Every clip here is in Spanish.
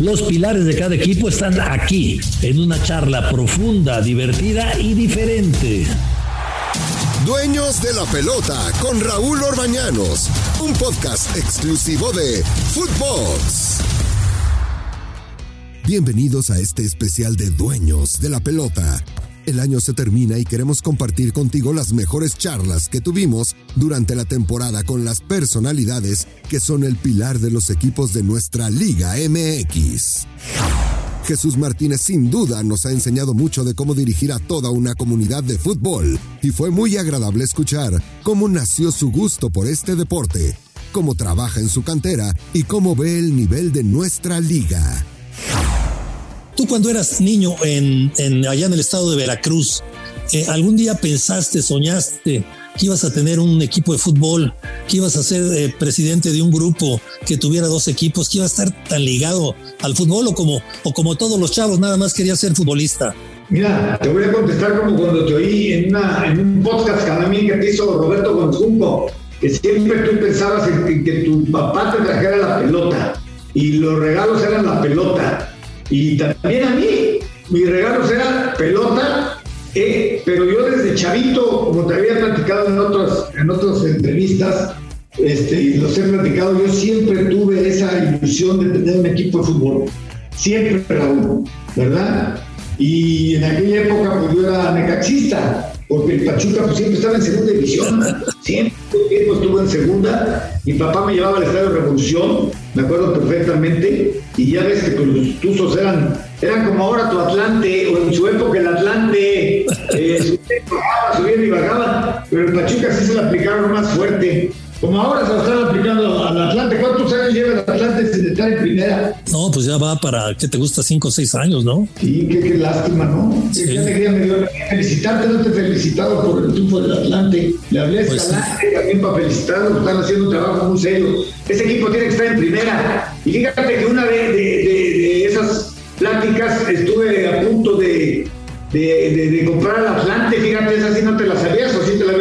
Los pilares de cada equipo están aquí, en una charla profunda, divertida y diferente. Dueños de la pelota con Raúl Orbañanos, un podcast exclusivo de Footbox. Bienvenidos a este especial de Dueños de la pelota. El año se termina y queremos compartir contigo las mejores charlas que tuvimos durante la temporada con las personalidades que son el pilar de los equipos de nuestra Liga MX. Jesús Martínez sin duda nos ha enseñado mucho de cómo dirigir a toda una comunidad de fútbol y fue muy agradable escuchar cómo nació su gusto por este deporte, cómo trabaja en su cantera y cómo ve el nivel de nuestra liga. Tú cuando eras niño en, allá en el estado de Veracruz, eh, ¿algún día pensaste, soñaste que ibas a tener un equipo de fútbol, que ibas a ser eh, presidente de un grupo que tuviera dos equipos, que iba a estar tan ligado al fútbol o como, o como todos los chavos, nada más quería ser futbolista? Mira, te voy a contestar como cuando te oí en, un podcast mí que te hizo Roberto Gonzunco, que siempre tú pensabas en que tu papá te trajera la pelota y los regalos eran la pelota. Y también a mí, mis regalos eran pelota eh, pero yo desde chavito, como te había platicado en otras, en otras entrevistas, este, y los he platicado, yo siempre tuve esa ilusión de tener un equipo de fútbol. Siempre, Raúl, ¿verdad? Y en aquella época, pues yo era necaxista, porque el Pachuca pues, siempre estaba en segunda división, siempre tiempo estuvo en segunda. Mi papá me llevaba al Estadio Revolución, me acuerdo perfectamente, y ya ves que los Tuzos eran, eran como ahora tu Atlante, o en su época el Atlante, eh, subían y bajaban, pero el Pachuca sí se le aplicaron más fuerte. Como ahora se lo están aplicando al Atlante. ¿Cuántos años lleva el Atlante sin estar en primera? No, pues ya va para, ¿qué te gusta? Cinco o seis años, ¿no? Sí, qué, lástima, ¿no? Sí. Qué alegría me dio felicitarte, no te he felicitado por el triunfo del Atlante. Le hablé a pues Escalante también para felicitarlo, están haciendo un trabajo muy serio. Ese equipo tiene que estar en primera. Y fíjate que una de, de esas pláticas estuve a punto de de, de, comprar al Atlante, fíjate, esa sí no te la sabías o sí te la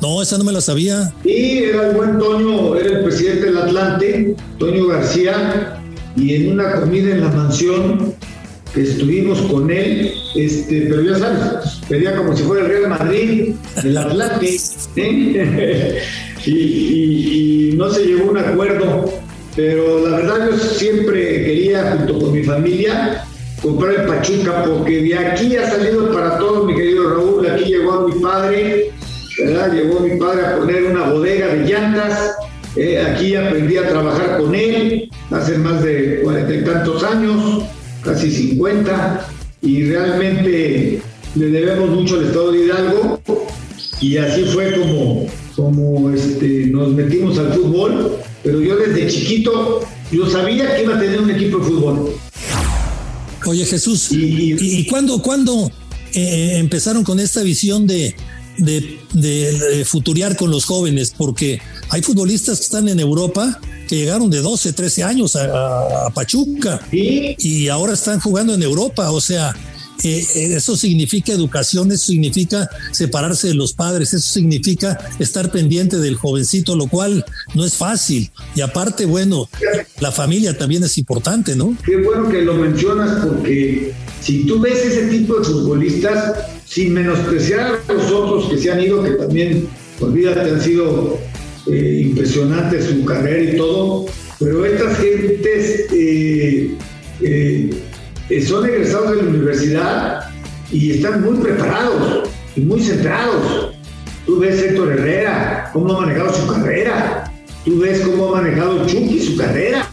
No, esa no me la sabía. Y era el buen Toño, era el presidente del Atlante, Toño García, y en una comida en la mansión que estuvimos con él, este, pero ya sabes, pedía como si fuera el Real Madrid, el Atlante, ¿eh? y, y, y no se llegó a un acuerdo, pero la verdad yo siempre quería, junto con mi familia, comprar el Pachuca, porque de aquí ha salido para todos, mi querido Raúl, aquí llegó a mi padre, ¿verdad? Llegó mi padre a poner una bodega de llantas, eh, aquí aprendí a trabajar con él hace más de cuarenta y tantos años, casi cincuenta, y realmente le debemos mucho al Estado de Hidalgo, y así fue como, como este, nos metimos al fútbol, pero yo desde chiquito, yo sabía que iba a tener un equipo de fútbol Oye Jesús, ¿y, cuándo, eh, empezaron con esta visión de, de, futuriar con los jóvenes? Porque hay futbolistas que están en Europa que llegaron de 12, 13 años a, Pachuca y ahora están jugando en Europa. O sea, eh, eso significa educación, eso significa separarse de los padres, eso significa estar pendiente del jovencito, lo cual no es fácil. Y aparte, bueno, la familia también es importante, ¿no? Qué bueno que lo mencionas porque si tú ves ese tipo de futbolistas, sin menospreciar a los otros que se han ido, que también, olvídate, han sido eh, impresionantes su carrera y todo, pero estas gentes eh, eh eh, son egresados de la universidad y están muy preparados y muy centrados. Tú ves Héctor Herrera, cómo ha manejado su carrera. Tú ves cómo ha manejado Chucky su carrera.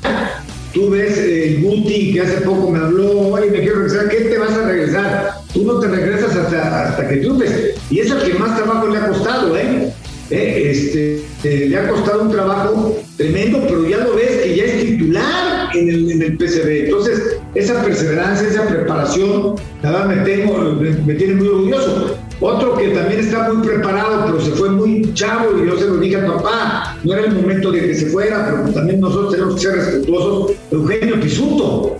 Tú ves el Guti que hace poco me habló, oye, me quiero regresar, ¿qué te vas a regresar? Tú no te regresas hasta, hasta que triunfes. Y es el que más trabajo le ha costado, ¿eh? ¿Eh? este, eh, le ha costado un trabajo tremendo, pero ya lo ves que ya es titular en el, en PCB. Entonces, esa perseverancia, esa preparación, la verdad me, tengo, me, tiene muy orgulloso. Otro que también está muy preparado, pero se fue muy chavo, y yo se lo dije a papá, no era el momento de que se fuera, pero también nosotros tenemos que ser respetuosos. Eugenio Pisuto,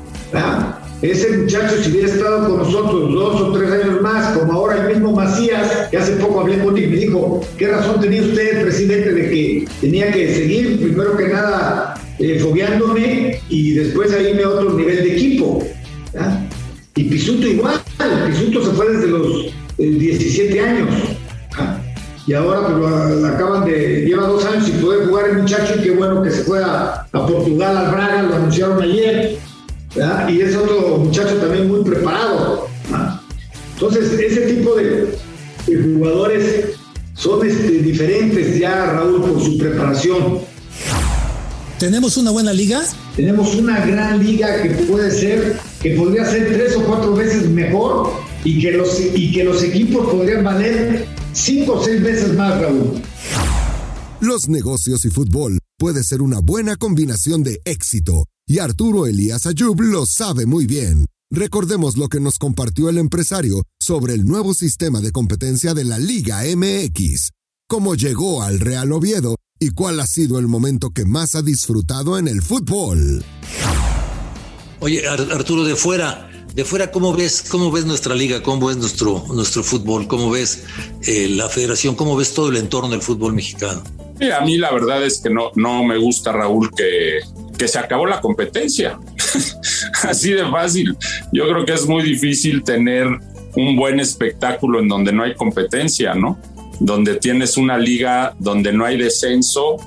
ese muchacho si hubiera estado con nosotros dos o tres años más, como ahora el mismo Macías, que hace poco hablé con él y me dijo, ¿qué razón tenía usted, presidente, de que tenía que seguir primero que nada eh, y después ahí me otro nivel de equipo. Y Pisuto igual, Pisuto se fue desde los 17 años. Y ahora pues acaban de, lleva dos años sin poder jugar el muchacho y qué bueno que se fue a, Portugal, al Braga, lo anunciaron ayer. Y es otro muchacho también muy preparado. Entonces, ese tipo de, jugadores son este, diferentes ya, Raúl, por su preparación. ¿Tenemos una buena liga? Tenemos una gran liga que puede ser, que podría ser tres o cuatro veces mejor y que los, y que los equipos podrían valer cinco o seis veces más, Raúl. Los negocios y fútbol puede ser una buena combinación de éxito y Arturo Elías Ayub lo sabe muy bien. Recordemos lo que nos compartió el empresario sobre el nuevo sistema de competencia de la Liga MX, cómo llegó al Real Oviedo y cuál ha sido el momento que más ha disfrutado en el fútbol. Oye, Arturo, de fuera, de fuera, ¿cómo ves, cómo ves nuestra liga? ¿Cómo ves nuestro, nuestro fútbol? ¿Cómo ves eh, la federación? ¿Cómo ves todo el entorno del fútbol mexicano? a mí la verdad es que no, no me gusta, Raúl, que, que se acabó la competencia. Así de fácil. Yo creo que es muy difícil tener un buen espectáculo en donde no hay competencia, ¿no? Donde tienes una liga donde no hay descenso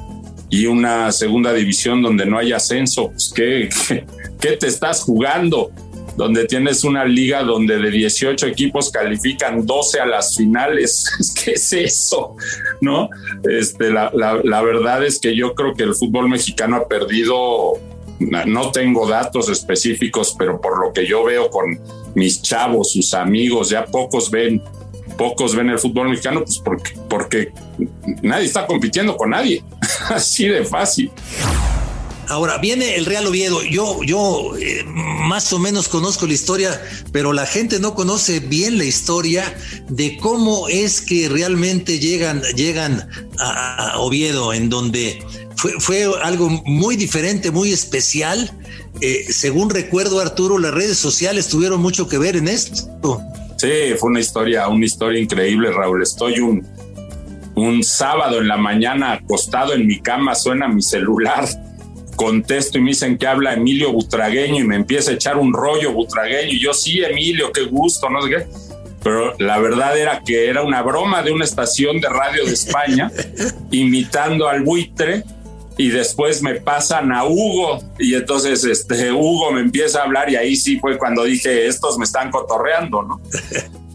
y una segunda división donde no hay ascenso. Pues, ¿qué, qué, te estás jugando? Donde tienes una liga donde de 18 equipos califican 12 a las finales. ¿Qué es eso? ¿No? Este, la, la verdad es que yo creo que el fútbol mexicano ha perdido no tengo datos específicos, pero por lo que yo veo con mis chavos, sus amigos, ya pocos ven, pocos ven el fútbol mexicano, pues porque nadie está compitiendo con nadie. Así de fácil. Ahora viene el Real Oviedo. Yo, yo eh, más o menos conozco la historia, pero la gente no conoce bien la historia de cómo es que realmente llegan, llegan a Oviedo, en donde fue, algo muy diferente, muy especial. Eh, según recuerdo, Arturo, las redes sociales tuvieron mucho que ver en esto. Sí, fue una historia, una historia increíble, Raúl. Estoy un, un sábado en la mañana acostado en mi cama, suena mi celular, contesto y me dicen que habla Emilio Butragueño y me empieza a echar un rollo butragueño y yo sí, Emilio, qué gusto, no sé qué. Pero la verdad era que era una broma de una estación de radio de España imitando al buitre y después me pasan a Hugo y entonces este Hugo me empieza a hablar y ahí sí fue cuando dije estos me están cotorreando, ¿no?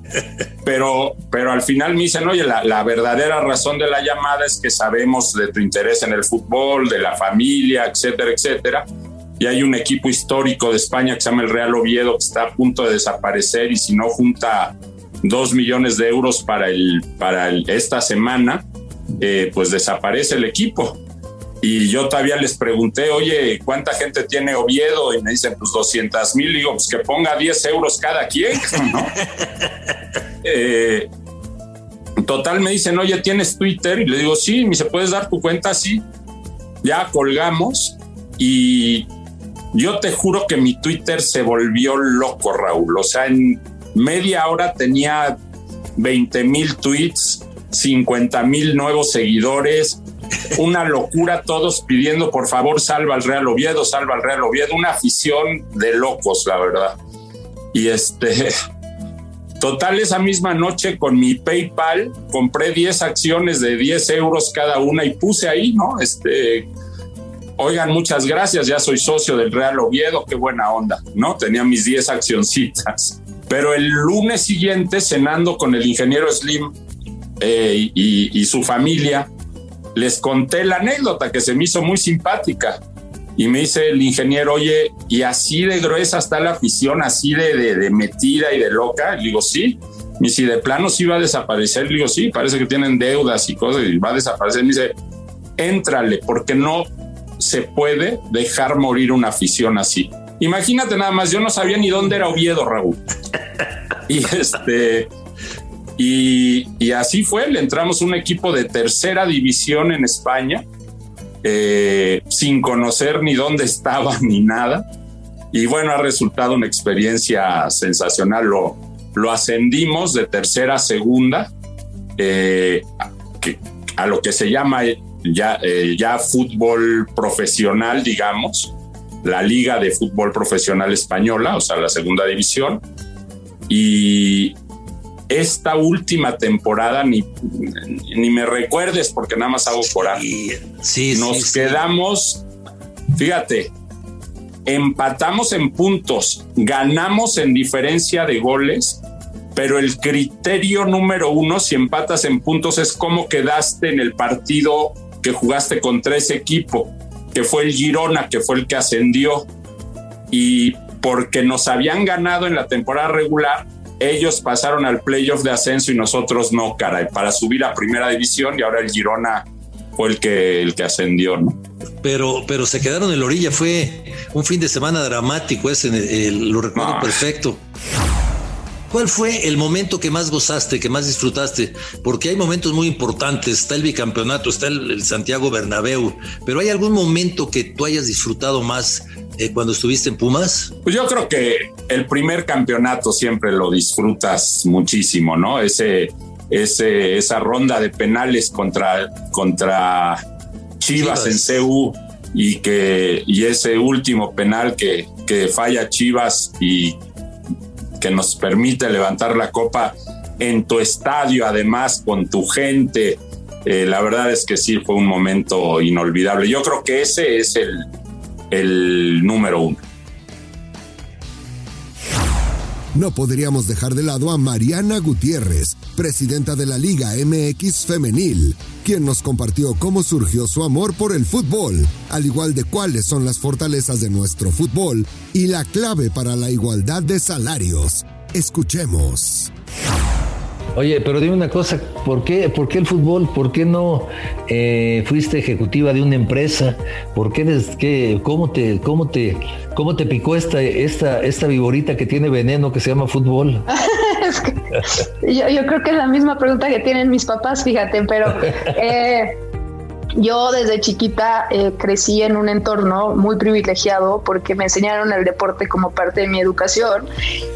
Pero, pero al final me dicen, oye, la, la, verdadera razón de la llamada es que sabemos de tu interés en el fútbol, de la familia, etcétera, etcétera. Y hay un equipo histórico de España que se llama el Real Oviedo que está a punto de desaparecer y si no junta dos millones de euros para, el, para esta semana, eh, pues desaparece el equipo. Y yo todavía les pregunté, oye, ¿cuánta gente tiene Oviedo? Y me dicen, pues 200 mil. Digo, pues que ponga 10 euros cada quien, eh, total, me dicen, oye, ¿tienes Twitter? Y le digo, sí. Me dice, ¿puedes dar tu cuenta? Sí. Ya colgamos. Y yo te juro que mi Twitter se volvió loco, Raúl. O sea, en media hora tenía 20 mil tweets, 50 mil nuevos seguidores una locura, todos pidiendo por favor salva al Real Oviedo, salva al Real Oviedo, una afición de locos, la verdad. Y este, total, esa misma noche con mi PayPal compré 10 acciones de 10 euros cada una y puse ahí, ¿no? Este, oigan, muchas gracias, ya soy socio del Real Oviedo, qué buena onda, ¿no? Tenía mis 10 accioncitas. Pero el lunes siguiente, cenando con el ingeniero Slim eh, y su familia, les conté la anécdota que se me hizo muy simpática. Y me dice el ingeniero, oye, ¿y así de gruesa está la afición, así de, de, metida y de loca? Le digo, sí. Y si de plano sí va a desaparecer, le digo, sí, parece que tienen deudas y cosas y va a desaparecer. Me dice, éntrale, porque no se puede dejar morir una afición así. Imagínate nada más, yo no sabía ni dónde era Oviedo, Raúl. Y este, y, así fue, le entramos un equipo de tercera división en España, eh, sin conocer ni dónde estaba ni nada. Y bueno, ha resultado una experiencia sensacional. Lo, lo ascendimos de tercera a segunda, eh, a lo que se llama ya, eh, ya fútbol profesional, digamos, la Liga de Fútbol Profesional Española, o sea, la segunda división. Y esta última temporada, ni, ni me recuerdes porque nada más hago coraje. Sí, Nos quedamos, fíjate, empatamos en puntos, ganamos en diferencia de goles, pero el criterio número uno, si empatas en puntos, es cómo quedaste en el partido que jugaste contra ese equipo, que fue el Girona, que fue el que ascendió. Y porque nos habían ganado en la temporada regular, ellos pasaron al playoff de ascenso y nosotros no, caray, para subir a primera división y ahora el Girona fue el que, el que ascendió, ¿no? Pero, pero se quedaron en la orilla, fue un fin de semana dramático, ese lo recuerdo perfecto. ¿Cuál fue el momento que más gozaste, que más disfrutaste? Porque hay momentos muy importantes, está el bicampeonato, está el, Santiago Bernabéu, pero ¿hay algún momento que tú hayas disfrutado más eh, cuando estuviste en Pumas? Pues yo creo que el primer campeonato siempre lo disfrutas muchísimo, ¿no? Ese, ese, esa ronda de penales contra, contra Chivas, en CU y que y ese último penal que, que falla Chivas y que nos permite levantar la copa en tu estadio, además con tu gente. Eh, la verdad es que sí fue un momento inolvidable. Yo creo que ese es el, el número uno. No podríamos dejar de lado a Mariana Gutiérrez, presidenta de la Liga MX Femenil, quien nos compartió cómo surgió su amor por el fútbol, al igual de cuáles son las fortalezas de nuestro fútbol y la clave para la igualdad de salarios. Escuchemos. Oye, pero dime una cosa, ¿por qué, por qué el fútbol? ¿Por qué no eh, fuiste ejecutiva de una empresa? ¿Por qué, cómo te, cómo te, cómo te picó esta, esta, esta viborita que tiene veneno que se llama fútbol? yo, creo que es la misma pregunta que tienen mis papás, fíjate, pero eh, yo desde chiquita eh, crecí en un entorno muy privilegiado porque me enseñaron el deporte como parte de mi educación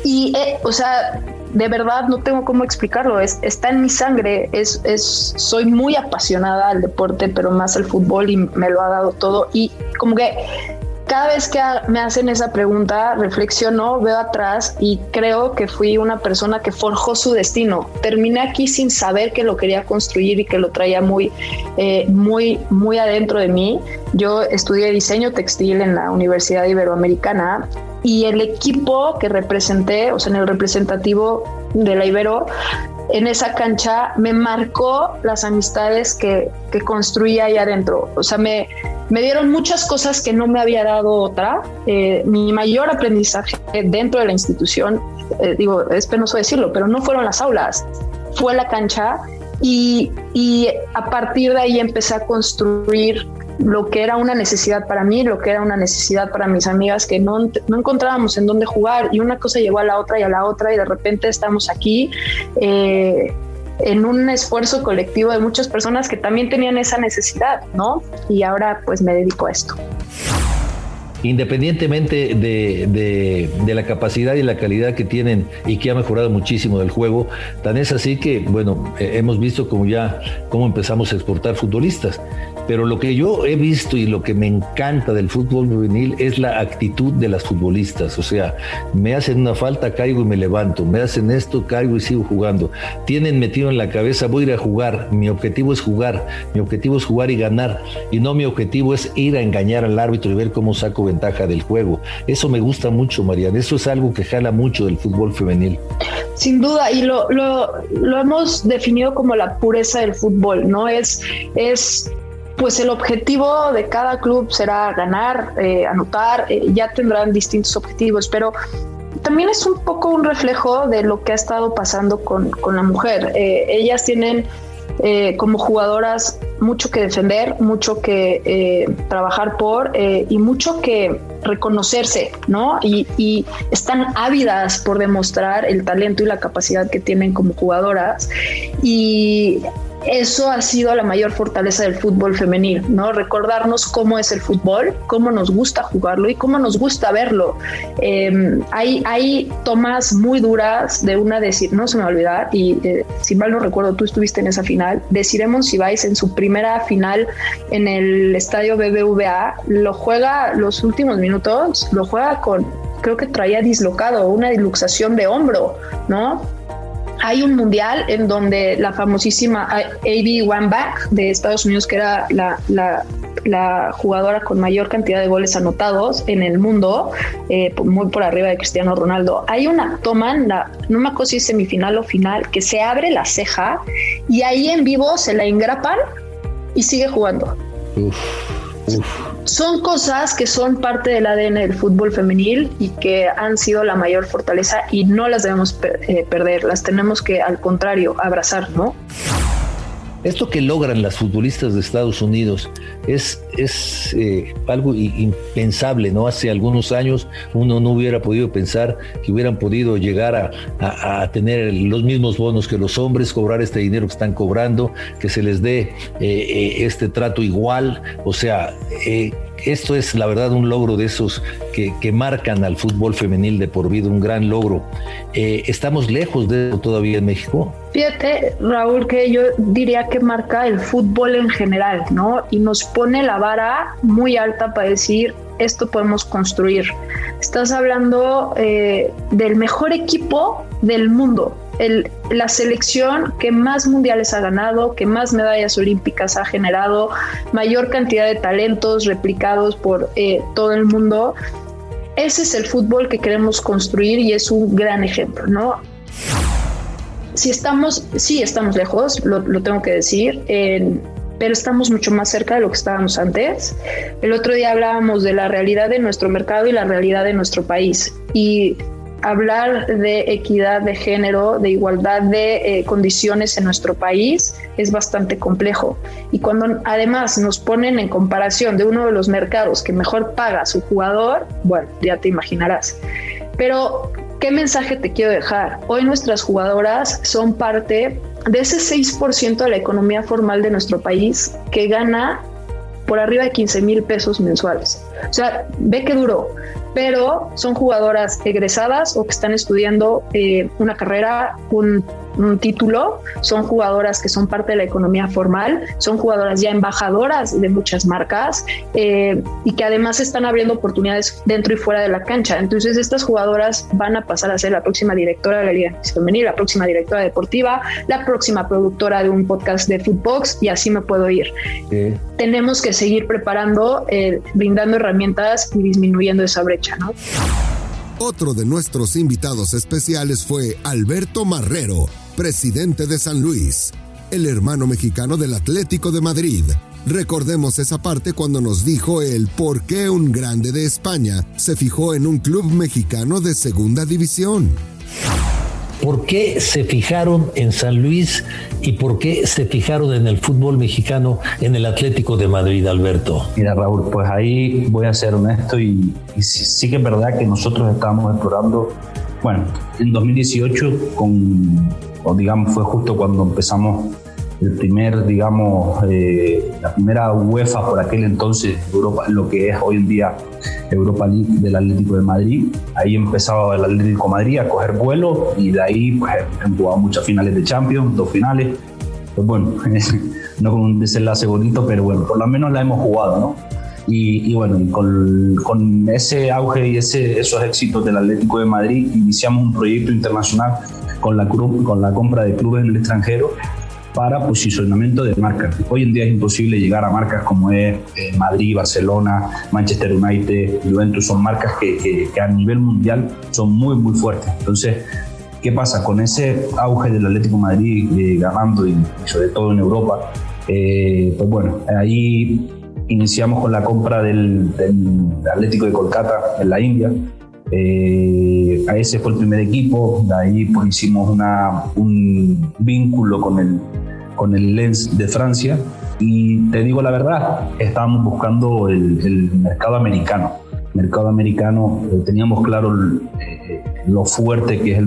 y, o sea, de verdad no tengo cómo explicarlo, es, está en mi sangre, es, es, soy muy apasionada al deporte, pero más al fútbol y me lo ha dado todo. Y como que cada vez que me hacen esa pregunta, reflexiono, veo atrás y creo que fui una persona que forjó su destino. Terminé aquí sin saber que lo quería construir y que lo traía muy, eh, muy, muy adentro de mí. Yo estudié diseño textil en la Universidad Iberoamericana y el equipo que representé, o sea, en el representativo de la Ibero, en esa cancha me marcó las amistades que, que construí ahí adentro. O sea, me, me dieron muchas cosas que no me había dado otra. Eh, mi mayor aprendizaje dentro de la institución, eh, digo, es penoso decirlo, pero no fueron las aulas, fue la cancha y, y a partir de ahí empecé a construir lo que era una necesidad para mí, lo que era una necesidad para mis amigas, que no, no encontrábamos en dónde jugar y una cosa llegó a la otra y a la otra y de repente estamos aquí. Eh, en un esfuerzo colectivo de muchas personas que también tenían esa necesidad, ¿no? Y ahora pues me dedico a esto independientemente de, de, la capacidad y la calidad que tienen y que ha mejorado muchísimo del juego, tan es así que, bueno, eh, hemos visto como ya cómo empezamos a exportar futbolistas. Pero lo que yo he visto y lo que me encanta del fútbol juvenil es la actitud de las futbolistas. O sea, me hacen una falta, caigo y me levanto. Me hacen esto, caigo y sigo jugando. Tienen metido en la cabeza, voy a ir a jugar. Mi objetivo es jugar. Mi objetivo es jugar y ganar. Y no mi objetivo es ir a engañar al árbitro y ver cómo saco ventaja del juego. Eso me gusta mucho, Mariana. Eso es algo que jala mucho del fútbol femenil. Sin duda, y lo, lo, lo hemos definido como la pureza del fútbol, ¿no? Es, es pues el objetivo de cada club será ganar, eh, anotar, eh, ya tendrán distintos objetivos, pero también es un poco un reflejo de lo que ha estado pasando con, con la mujer. Eh, ellas tienen como jugadoras mucho que defender, mucho que trabajar por y mucho que reconocerse, ¿no? Y, y, están ávidas por demostrar el talento y la capacidad que tienen como jugadoras. Y eso ha sido la mayor fortaleza del fútbol femenil, ¿no? Recordarnos cómo es el fútbol, cómo nos gusta jugarlo y cómo nos gusta verlo. Em, hay, tomas muy duras de una decir, no se me va a olvidar, y eh, si mal no recuerdo, tú estuviste en esa final, de Siremon Sibais en su primera final en el estadio BBVA, lo juega los últimos minutos, lo juega con, creo que traía dislocado, una disluxación de hombro, ¿no? Hay un mundial en donde la famosísima A.B. Wambach de Estados Unidos, que era la, jugadora con mayor cantidad de goles anotados en el mundo, eh, muy por arriba de Cristiano Ronaldo, hay una toma, la, no me acuerdo si es semifinal o final, que se abre la ceja y ahí en vivo se la engrapan y sigue jugando. Son cosas que son parte del ADN del fútbol femenil y que han sido la mayor fortaleza y no las debemos eh, perder, las tenemos que al contrario abrazar, ¿no? Esto que logran las futbolistas de Estados Unidos es, es eh, algo impensable, ¿no? Hace algunos años uno no hubiera podido pensar que hubieran podido llegar a, tener los mismos bonos que los hombres, cobrar este dinero que están cobrando, que se les dé eh, eh, este trato igual. O sea, esto es la verdad un logro de esos que, marcan al fútbol femenil de por vida, un gran logro. Eh, ¿Estamos lejos de eso todavía en México? Fíjate, Raúl, que yo diría que marca el fútbol en general, ¿no? Y nos pone la vara muy alta para decir, esto podemos construir. Estás hablando eh, del mejor equipo del mundo, la selección que más mundiales ha ganado, que más medallas olímpicas ha generado, mayor cantidad de talentos replicados por eh, todo el mundo. Ese es el fútbol que queremos construir y es un gran ejemplo, ¿no? Si estamos, sí estamos lejos, lo, tengo que decir, pero estamos mucho más cerca de lo que estábamos antes. El otro día hablábamos de la realidad de nuestro mercado y la realidad de nuestro país. Y hablar de equidad de género, de igualdad de eh, condiciones en nuestro país es bastante complejo. Y cuando además nos ponen en comparación de uno de los mercados que mejor paga a su jugador, bueno, ya te imaginarás. Pero, ¿qué mensaje te quiero dejar? Hoy nuestras jugadoras son parte de ese 6% de la economía formal de nuestro país que gana por arriba de 15 mil pesos mensuales. O sea, ve que duro pero son jugadoras egresadas o que están estudiando eh, una carrera, un un título, son jugadoras que son parte de la economía formal, son jugadoras ya embajadoras de muchas marcas eh, y que además están abriendo oportunidades dentro y fuera de la cancha. Entonces estas jugadoras van a pasar a ser la próxima directora de la Liga Femenil, la próxima directora deportiva, la próxima productora de un podcast de Footbox y así me puedo ir. Tenemos que seguir preparando, eh, brindando herramientas y disminuyendo esa brecha, ¿no? Otro de nuestros invitados especiales fue Alberto Marrero, presidente de San Luis, el hermano mexicano del Atlético de Madrid. Recordemos esa parte cuando nos dijo el por qué un grande de España se fijó en un club mexicano de segunda división. ¿Por qué se fijaron en San Luis y por qué se fijaron en el fútbol mexicano en el Atlético de Madrid, Alberto? Mira, Raúl, pues ahí voy a ser honesto y, sí, que es verdad que nosotros estábamos explorando, bueno, en 2018, con, o digamos, fue justo cuando empezamos el primer, digamos, eh, la primera UEFA por aquel entonces, Europa, lo que es hoy en día Europa League del Atlético de Madrid. Ahí empezaba el Atlético de Madrid a coger vuelo y de ahí pues, jugado muchas finales de Champions, dos finales. Pues bueno, no con un desenlace bonito, pero bueno, por lo menos la hemos jugado, ¿no? Y, bueno, con, ese auge y esos éxitos del Atlético de Madrid, iniciamos un proyecto internacional con la compra de clubes en el extranjero para posicionamiento de marcas. Hoy en día es imposible llegar a marcas como es eh, Madrid, Barcelona, Manchester United, Juventus, son marcas que, a nivel mundial son muy, muy fuertes. Entonces, ¿qué pasa? Con ese auge del Atlético Madrid eh, ganando y, sobre todo en Europa, eh, pues bueno, ahí iniciamos con la compra del, Atlético de Kolkata en la India. a ese fue el primer equipo, de ahí pues hicimos una, un vínculo con el con el Lens de Francia y te digo la verdad, estábamos buscando el, mercado americano. Mercado americano, eh, teníamos claro eh, lo fuerte que es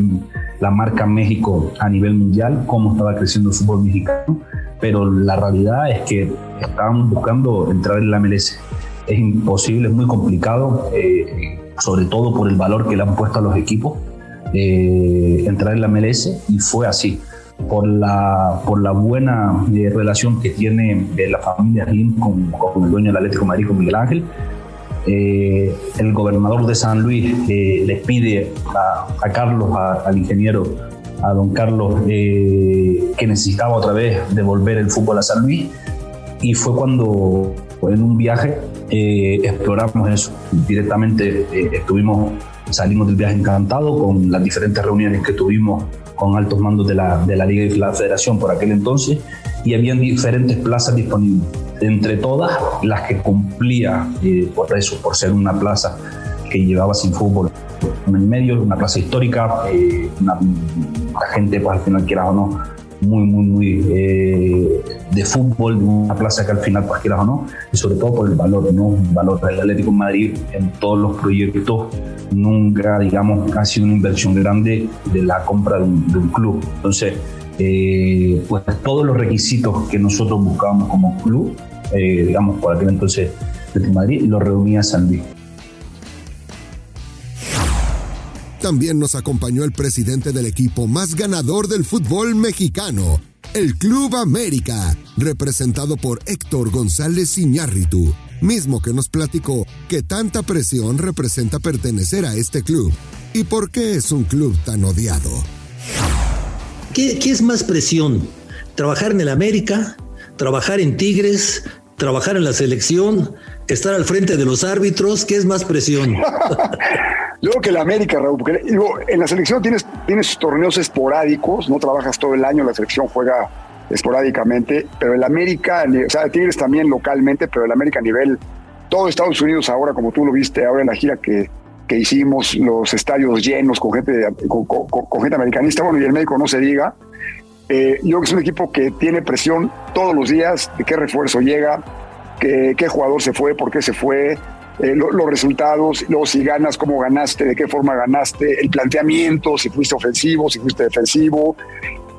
la marca México a nivel mundial, cómo estaba creciendo el fútbol mexicano, pero la realidad es que están buscando entrar en la MLS. Es imposible, es muy complicado, eh, sobre todo por el valor que le han puesto a los equipos, eh, entrar en la MLS y fue así. Por la, por la buena eh, relación que tiene la familia Slim con, con, el dueño del Atlético de Madrid, con Miguel Ángel, el gobernador de San Luis les pide a, Carlos, al ingeniero, a don Carlos, eh, que necesitaba otra vez devolver el fútbol a San Luis. Y fue cuando en un viaje eh, exploramos eso. Directamente eh, estuvimos, salimos del viaje encantado con las diferentes reuniones que tuvimos con altos mandos de la, de la Liga y la Federación por aquel entonces y habían diferentes plazas disponibles. Entre todas, las que cumplía por eso, por ser una plaza que llevaba sin fútbol en medio, una plaza histórica, eh, la gente, pues al final, quieras o no, muy, muy, muy eh, de fútbol, una plaza que al final, pues quieras o no, y sobre todo por el valor, ¿no? El valor del Atlético de Madrid en todos los proyectos nunca, digamos, ha sido una inversión grande de la compra de un, club. Entonces, eh, pues todos los requisitos que nosotros buscábamos como club, digamos, por aquel entonces Atlético de Madrid, los reunía San Luis. También nos acompañó el presidente del equipo más ganador del fútbol mexicano, el Club América, representado por Héctor González Iñárritu, mismo que nos platicó que tanta presión representa pertenecer a este club y por qué es un club tan odiado. ¿Qué, qué es más presión? ¿Trabajar en el América? ¿Trabajar en Tigres? ¿Trabajar en la selección? ¿Estar al frente de los árbitros? ¿Qué es más presión? Yo creo que la América, Raúl, porque en la selección tienes, tienes torneos esporádicos, no trabajas todo el año, la selección juega esporádicamente, pero el América, o sea, Tigres también localmente, pero el América a nivel, todo Estados Unidos ahora, como tú lo viste ahora en la gira que, que hicimos, los estadios llenos con gente, con, gente americanista, bueno, y el médico no se diga, eh, yo creo que es un equipo que tiene presión todos los días de qué refuerzo llega, qué jugador se fue, por qué se fue, eh, los resultados, luego si ganas, cómo ganaste, de qué forma ganaste, el planteamiento, si fuiste ofensivo, si fuiste defensivo,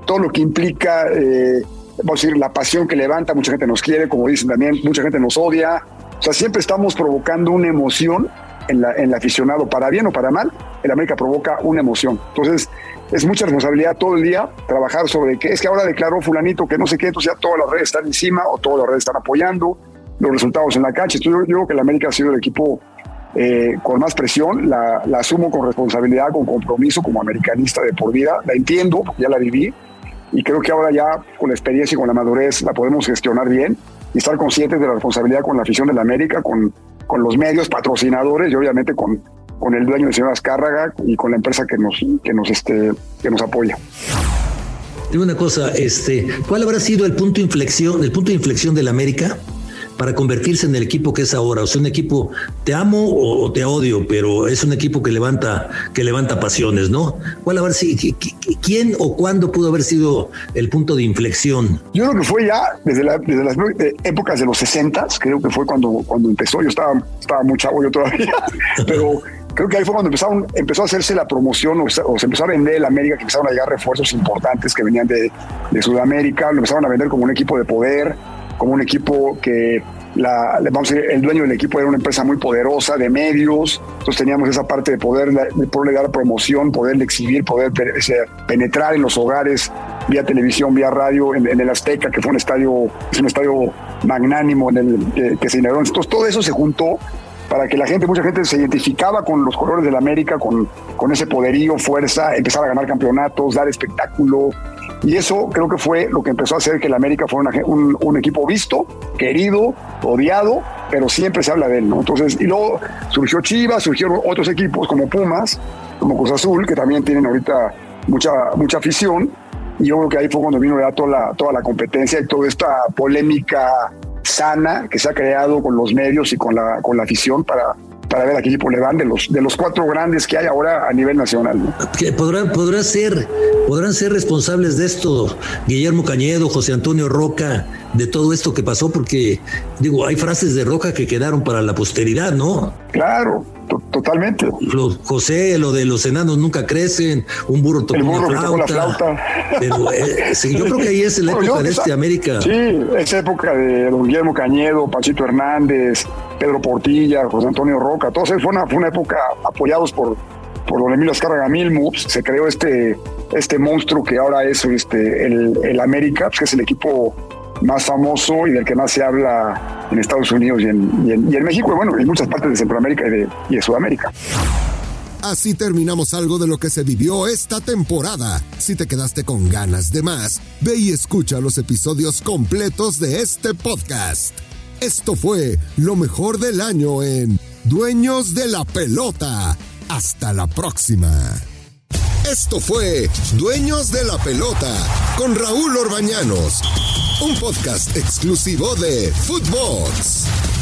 todo lo que implica, eh, vamos a decir, la pasión que levanta, mucha gente nos quiere, como dicen también, mucha gente nos odia. O sea, siempre estamos provocando una emoción en, la, el aficionado, para bien o para mal, el América provoca una emoción. Entonces, es mucha responsabilidad todo el día trabajar sobre qué es que ahora declaró fulanito que no sé qué, entonces ya todas las redes están encima o todas las redes están apoyando los resultados en la cancha. yo, creo que el América ha sido el equipo eh, con más presión, la, asumo con responsabilidad, con compromiso como americanista de por vida, la entiendo, ya la viví, y creo que ahora ya con la experiencia y con la madurez la podemos gestionar bien y estar conscientes de la responsabilidad con la afición de la América, con, con los medios patrocinadores y obviamente con, con el dueño de señor Azcárraga y con la empresa que nos, que nos, este, que nos apoya. Digo una cosa, este, ¿cuál habrá sido el punto inflexión, el punto de inflexión de la América para convertirse en el equipo que es ahora. O sea, un equipo, te amo o te odio, pero es un equipo que levanta, que levanta pasiones, ¿no? ¿Cuál a ver si quién o cuándo pudo haber sido el punto de inflexión? Yo creo que fue ya desde, las eh, épocas de los 60, creo que fue cuando, cuando empezó. Yo estaba, estaba muy chavo yo todavía, pero creo que ahí fue cuando empezaron, empezó a hacerse la promoción o, se empezó a vender el América, que empezaron a llegar refuerzos importantes que venían de, de Sudamérica, lo empezaron a vender como un equipo de poder como un equipo que la, vamos a decir, el dueño del equipo era una empresa muy poderosa de medios, entonces teníamos esa parte de poder de poderle dar promoción, poderle exhibir, poder penetrar en los hogares vía televisión, vía radio, en, el Azteca, que fue un estadio, es un estadio magnánimo en el que, se inauguró. Entonces todo eso se juntó para que la gente, mucha gente se identificaba con los colores de la América, con, con ese poderío, fuerza, empezar a ganar campeonatos, dar espectáculo, y eso creo que fue lo que empezó a hacer que el América fuera un, equipo visto, querido, odiado, pero siempre se habla de él. Entonces, y luego surgió Chivas, surgieron otros equipos como Pumas, como Cruz Azul, que también tienen ahorita mucha, mucha afición. Y yo creo que ahí fue cuando vino ya toda la, toda la competencia y toda esta polémica sana que se ha creado con los medios y con la, con la afición para, para ver a qué equipo le van de los, de los cuatro grandes que hay ahora a nivel nacional. Que podrán, podrá ser, podrán ser responsables de esto Guillermo Cañedo, José Antonio Roca, de todo esto que pasó, porque digo, hay frases de Roca que quedaron para la posteridad, ¿no? Claro, totalmente. Lo, José, lo de los enanos nunca crecen, un burro tocó, la flauta. Pero eh, yo creo que ahí es la época de este América. Sí, es época de don Guillermo Cañedo, Pachito Hernández, Pedro Portilla, José Antonio Roca, todos fue una, fue una época apoyados por, por don Emilio Azcárraga Milmus, se creó este, este monstruo que ahora es este, el, el América, pues, que es el equipo más famoso y del que más se habla en Estados Unidos y en, México, y bueno, en muchas partes de Centroamérica y de, y de Sudamérica. Así terminamos algo de lo que se vivió esta temporada. Si te quedaste con ganas de más, ve y escucha los episodios completos de este podcast. Esto fue lo mejor del año en Dueños de la Pelota. Hasta la próxima. Esto fue Dueños de la Pelota con Raúl Orbañanos, un podcast exclusivo de Footbox.